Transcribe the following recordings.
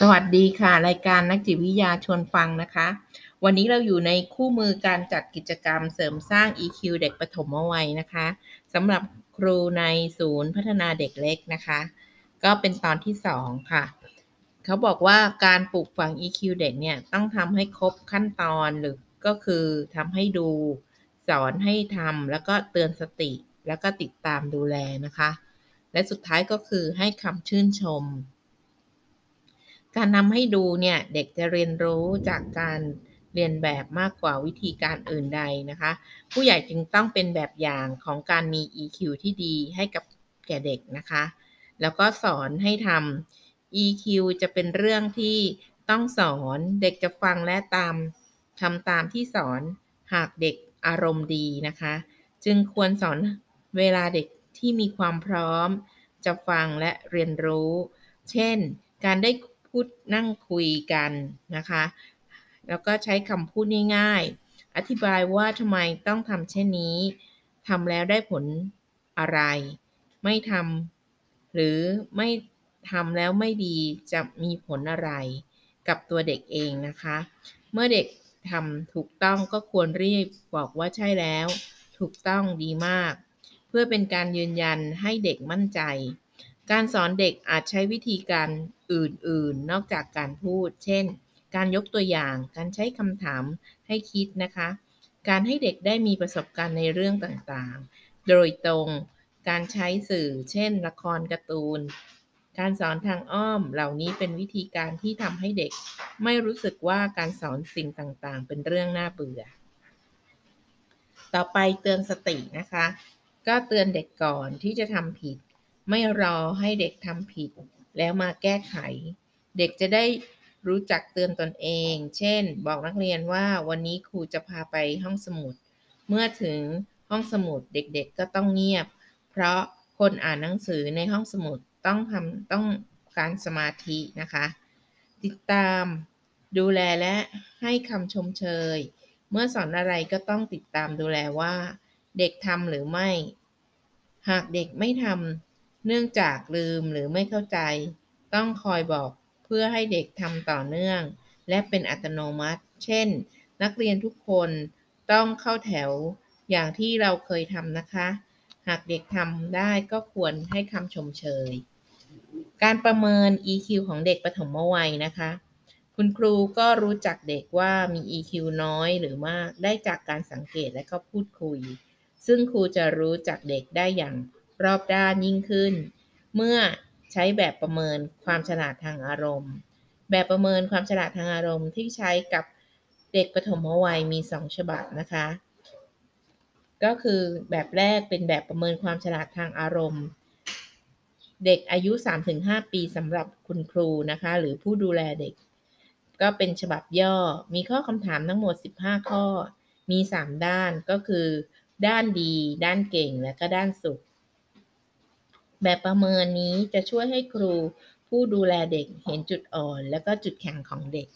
สวัสดีค่ะ รายการนักจิตวิทยาชวนฟังนะคะ วันนี้เราอยู่ในคู่มือการจัดกิจกรรมเสริมสร้าง EQ เด็กปฐมวัยนะคะสำหรับครูในศูนย์พัฒนาเด็กเล็กนะคะ ก็เป็นตอนที่สองค่ะ เขาบอกว่าการปลูกฝัง EQ เด็กเนี่ยต้องทำให้ครบขั้นตอนหรือก็คือทำให้ดู สอนให้ทำแล้วก็เตือนสติ แล้วก็ติดตามดูแลนะคะ และสุดท้ายก็คือให้คำชื่นชม การนำให้ดูเนี่ยเด็กจะเรียนรู้จากการเรียนแบบมากกว่าวิธีการอื่นใดนะคะ ผู้ใหญ่จึงต้องเป็นแบบอย่างของการมี EQ ที่ดีให้กับแก่เด็กนะคะ แล้วก็สอนให้ทำ EQ จะเป็นเรื่องที่ต้องสอนเด็กจะฟังและตามทำตามที่สอนหากเด็กอารมณ์ดีนะคะ จึงควรสอนเวลาเด็กที่มีความพร้อม จะฟังและเรียนรู้ เช่น การได้ พูดนั่งคุยกันนะคะ แล้วก็ใช้คำพูดง่ายๆ อธิบายว่าทำไมต้องทำเช่นนี้ทำแล้วได้ผลอะไร ไม่ทำหรือไม่ทำแล้วไม่ดีจะมีผลอะไร กับตัวเด็กเองนะคะ เมื่อเด็กทำถูกต้องก็ควรรีบบอกว่าใช่แล้ว ถูกต้องดีมาก เพื่อเป็นการยืนยันให้เด็กมั่นใจ การสอนเด็กอาจใช้วิธีการอื่น ๆ นอกจากการพูด เช่น การยกตัวอย่าง การใช้คำถามให้คิดนะคะ การให้เด็กได้มีประสบการณ์ในเรื่องต่าง ๆ โดยตรง การใช้สื่อ เช่น ละคร การ์ตูน การสอนทางอ้อม เหล่านี้เป็นวิธีการที่ทำให้เด็ก ไม่รู้สึกว่าการสอนสิ่งต่าง ๆ เป็นเรื่องน่าเบื่อ ต่อไปเตือนสตินะคะ ก็เตือนเด็กก่อนที่จะทำผิด ไม่รอให้เด็กทำผิด แล้วมาแก้ไข เด็กจะได้รู้จักเตือนตนเอง เช่น บอกนักเรียนว่าวันนี้ครูจะพาไปห้องสมุด เมื่อถึงห้องสมุดเด็กๆก็ต้องเงียบ เพราะคนอ่านหนังสือในห้องสมุดต้องทำต้องการสมาธินะคะ ติดตามดูแลและให้คำชมเชย เมื่อสอนอะไรก็ต้องติดตามดูแลว่า เด็กทำหรือไม่ หากเด็กไม่ทำ เนื่องจากลืมหรือไม่เข้าใจ ต้องคอยบอกเพื่อให้เด็กทำต่อเนื่อง และเป็นอัตโนมัติ เช่น นักเรียนทุกคนต้องเข้าแถวอย่างที่เราเคยทำนะคะ หากเด็กทำได้ก็ควรให้คำชมเชย การประเมิน EQ ของเด็กปฐมวัยนะคะ คุณครูก็รู้จักเด็กว่ามี EQ น้อยหรือมากได้จากการสังเกตและก็พูดคุย ซึ่งครูจะรู้จักเด็กได้อย่าง รอบด้านยิ่งขึ้น เมื่อใช้แบบประเมินความฉลาดทางอารมณ์ แบบประเมินความฉลาดทางอารมณ์ที่ใช้กับเด็กปฐมวัยมี 2 ฉบับนะคะ ก็คือแบบแรกเป็นแบบประเมินความฉลาดทางอารมณ์ เด็กอายุ 3-5 ปีสำหรับคุณครูนะคะ หรือผู้ดูแลเด็ก ก็เป็นฉบับย่อมีข้อคำถามทั้งหมด 15 ข้อ มี 3 ด้านก็คือ ด้านดี ด้านเก่งและก็ด้านสุข แบบประเมินนี้จะช่วยให้ครูผู้ดูแลเด็กเห็นจุดอ่อน และก็จุดแข็งของเด็ก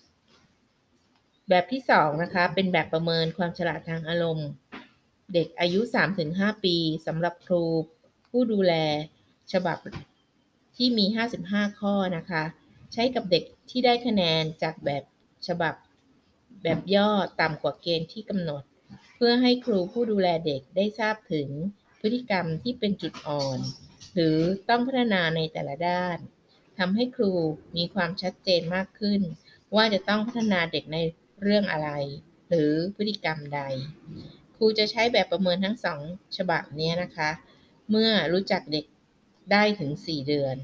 แบบที่2นะคะ เป็นแบบประเมินความฉลาดทางอารมณ์ เด็กอายุ 3-5 ปีสำหรับครูผู้ดูแลฉบับที่มี 55 ข้อนะคะ ใช้กับเด็กที่ได้คะแนนจากแบบฉบับแบบย่อต่ำกว่าเกณฑ์ที่กำหนด เพื่อให้ครูผู้ดูแลเด็กได้ทราบถึงพฤติกรรมที่เป็นจุดอ่อน หรือต้องพัฒนาในแต่ละด้านทำให้ครูมีความชัดเจนมากขึ้น ว่าจะต้องพัฒนาเด็กในเรื่องอะไร หรือพฤติกรรมใด ครูจะใช้แบบประเมินทั้งสองฉบับนี้นะคะ เมื่อรู้จักเด็กได้ถึง 4 เดือน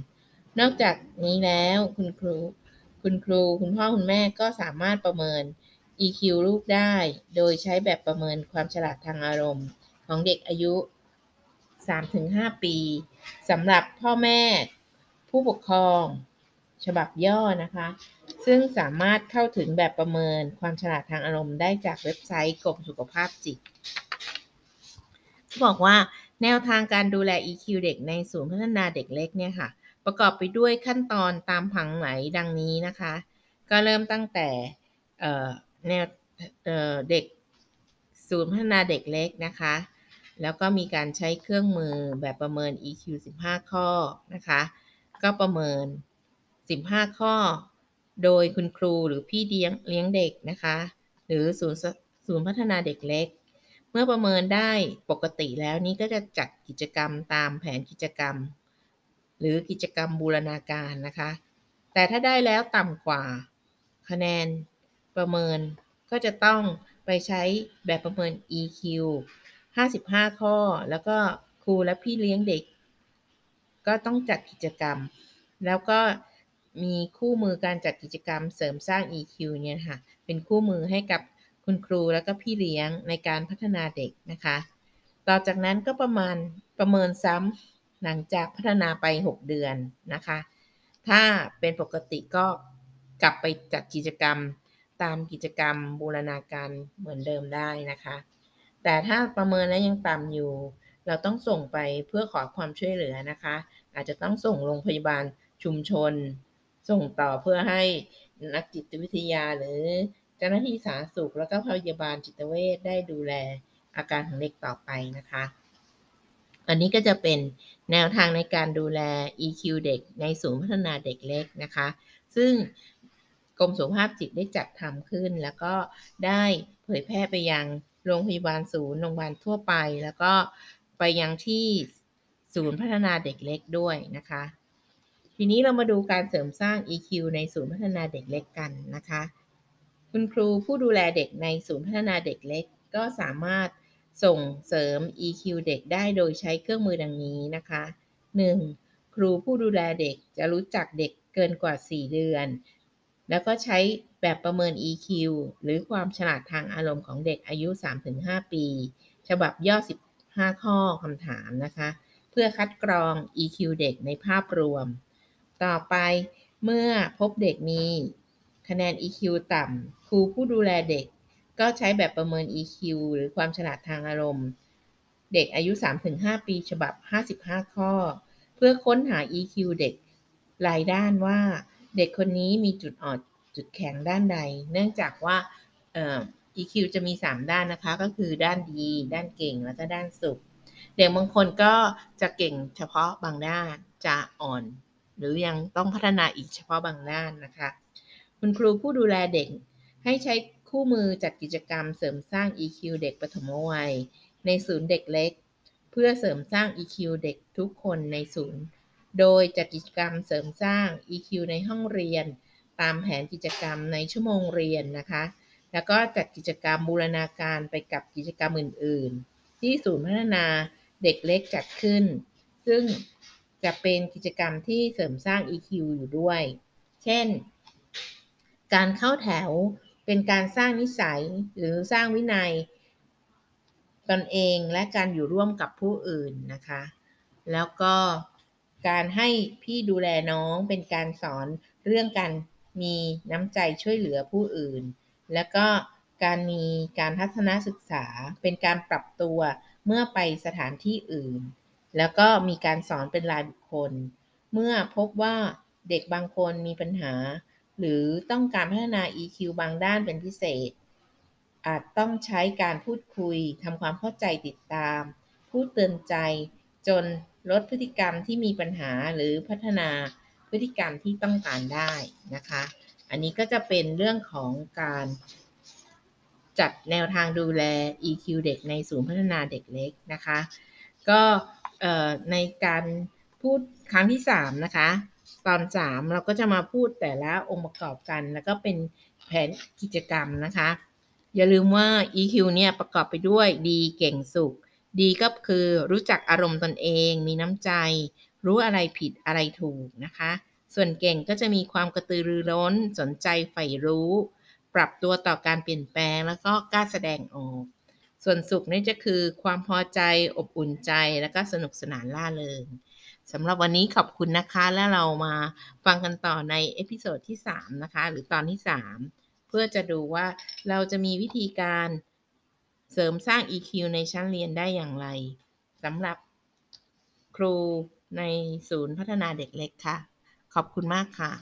นอกจากนี้แล้วคุณครู คุณครู คุณพ่อคุณแม่ก็สามารถประเมิน EQ ลูกได้ โดยใช้แบบประเมินความฉลาดทางอารมณ์ ของเด็กอายุ 3-5 ปีสำหรับพ่อแม่ผู้ปกครอง ฉบับย่อนะคะ ซึ่งสามารถเข้าถึงแบบประเมินความฉลาดทางอารมณ์ได้จากเว็บไซต์กรมสุขภาพจิตบอกว่าแนวทางการดูแล EQ เด็กในศูนย์พัฒนาเด็กเล็กเนี่ยค่ะ ประกอบไปด้วยขั้นตอนตามผังไหนดังนี้นะคะ ก็เริ่มตั้งแต่แนวเด็กศูนย์พัฒนาเด็กเล็กนะคะ แล้วก็มีการใช้เครื่องมือแบบประเมิน EQ 15 ข้อนะคะ ก็ประเมิน 15 ข้อ โดยคุณครูหรือพี่เลี้ยงเลี้ยงเด็กนะคะ หรือศูนย์ศูนย์พัฒนาเด็กเล็ก เมื่อประเมินได้ปกติแล้วนี้ก็จะจัดกิจกรรมตามแผนกิจกรรม หรือกิจกรรมบูรณาการนะคะ แต่ถ้าได้แล้วต่ำกว่าคะแนนประเมินก็จะต้องไปใช้แบบประเมิน EQ 55 ข้อ แล้วก็ครูและพี่เลี้ยงเด็ก ก็ต้องจัดกิจกรรม แล้วก็มีคู่มือการจัดกิจกรรมเสริมสร้าง EQ เนี่ยค่ะ เป็นคู่มือให้กับคุณครูแล้วก็พี่เลี้ยงในการพัฒนาเด็กนะคะ ต่อจากนั้นก็ประมาณประเมินซ้ำหลังจากพัฒนาไป 6 เดือนนะคะ ถ้าเป็นปกติก็กลับไปจัดกิจกรรมตามกิจกรรมบูรณาการเหมือนเดิมได้นะคะ แต่ถ้าประเมินแล้วยังต่ำอยู่ เราต้องส่งไปเพื่อขอความช่วยเหลือนะคะ อาจจะต้องส่งโรงพยาบาลชุมชน ส่งต่อเพื่อให้นักจิตวิทยาหรือเจ้าหน้าที่สาธารณสุข แล้วก็พยาบาลจิตเวชได้ดูแลอาการของเด็กต่อไปนะคะ อันนี้ก็จะเป็นแนวทางในการดูแล EQ เด็กในศูนย์พัฒนาเด็กเล็กนะคะ ซึ่งกรมสุขภาพจิตได้จัดทำขึ้น แล้วก็ได้เผยแพร่ไปยัง โรงพยาบาลศูนย์โรงพยาบาลทั่วไป แล้วก็ไปยังที่ศูนย์พัฒนาเด็กเล็กด้วยนะคะ ทีนี้เรามาดูการเสริมสร้าง EQ ในศูนย์พัฒนาเด็กเล็กกันนะคะ คุณครูผู้ดูแลเด็กในศูนย์พัฒนาเด็กเล็ก ก็สามารถส่งเสริม EQ เด็กได้โดยใช้เครื่องมือดังนี้นะคะ 1. ครูผู้ดูแลเด็กจะรู้จักเด็กเกินกว่า 4 เดือน แล้วก็ใช้แบบประเมิน EQ หรือความฉลาดทางอารมณ์ของเด็กอายุ 3-5 ปี ฉบับย่อ 15 ข้อคำถามนะคะ เพื่อคัดกรอง EQ เด็กในภาพรวม ต่อไปเมื่อพบเด็กมีคะแนน EQ ต่ำ ครูผู้ดูแลเด็ก ก็ใช้แบบประเมิน EQ หรือความฉลาดทางอารมณ์ เด็กอายุ 3-5 ปี ฉบับ 55 ข้อ เพื่อค้นหา EQ เด็กรายด้านว่าเด็กคนนี้มีจุดอ่อน จุดแข็งด้านใด เนื่องจากว่า EQ จะมี 3 ด้านนะคะ ก็คือด้านดี ด้านเก่งแล้วก็ด้านสุข เด็กบางคนก็จะเก่งเฉพาะบางด้านจะอ่อน หรือยังต้องพัฒนาอีกเฉพาะบางด้านนะคะ คุณครูผู้ดูแลเด็กให้ใช้คู่มือจัดกิจกรรมเสริมสร้าง EQ เด็กปฐมวัย ในศูนย์เด็กเล็ก เพื่อเสริมสร้าง EQ เด็กทุกคนในศูนย์ โดยจัดกิจกรรมเสริมสร้าง EQ ในห้องเรียน ตามแผนกิจกรรมในชั่วโมงเรียนนะคะ แล้วก็จัดกิจกรรมบูรณาการไปกับกิจกรรมอื่น ๆ ที่ศูนย์พัฒนาเด็กเล็กจัดขึ้น ซึ่งจะเป็นกิจกรรมที่เสริมสร้าง EQ อยู่ด้วย เช่น การเข้าแถวเป็นการสร้างนิสัยหรือสร้างวินัยตนเองและการอยู่ร่วมกับผู้อื่นนะคะ แล้วก็การให้พี่ดูแลน้องเป็นการสอนเรื่องการ มีน้ำใจช่วยเหลือผู้อื่น แล้วก็การมีการทัศนศึกษา เป็นการปรับตัวเมื่อไปสถานที่อื่น แล้วก็มีการสอนเป็นรายบุคคล เมื่อพบว่าเด็กบางคนมีปัญหา หรือต้องการพัฒนา EQ บางด้านเป็นพิเศษ อาจต้องใช้การพูดคุยทำความเข้าใจติดตาม พูดเตือนใจจนลดพฤติกรรมที่มีปัญหาหรือพัฒนา พฤติกรรมที่ต้องการได้นะคะ อันนี้ก็จะเป็นเรื่องของการจัดแนวทางดูแล EQ เด็กในศูนย์พัฒนาเด็กเล็กนะคะ ก็ในการพูดครั้งที่ 3 นะคะ ตอน 3 เราก็จะมาพูดแต่ละองค์ประกอบกัน แล้วก็เป็นแผนกิจกรรมนะคะ อย่าลืมว่า EQ เนี่ยประกอบไปด้วยดีเก่งสุข ดีก็คือรู้จักอารมณ์ตนเอง มีน้ำใจ รู้อะไรผิดอะไรถูกนะคะ ส่วนเก่งก็จะมีความกระตือรือร้น สนใจใฝ่รู้ ปรับตัวต่อการเปลี่ยนแปลงแล้วก็กล้าแสดงออก ส่วนสุขนี่จะคือความพอใจอบอุ่นใจแล้วก็สนุกสนานร่าเริงสำหรับวันนี้ขอบคุณนะคะ แล้วเรามาฟังกันต่อใน episode ที่ 3 นะคะ หรือตอนที่ 3 เพื่อจะดูว่าเราจะมีวิธีการ เสริมสร้าง EQ ในชั้นเรียนได้อย่างไรสำหรับครูในศูนย์พัฒนาเด็กเล็กค่ะ ขอบคุณมากค่ะ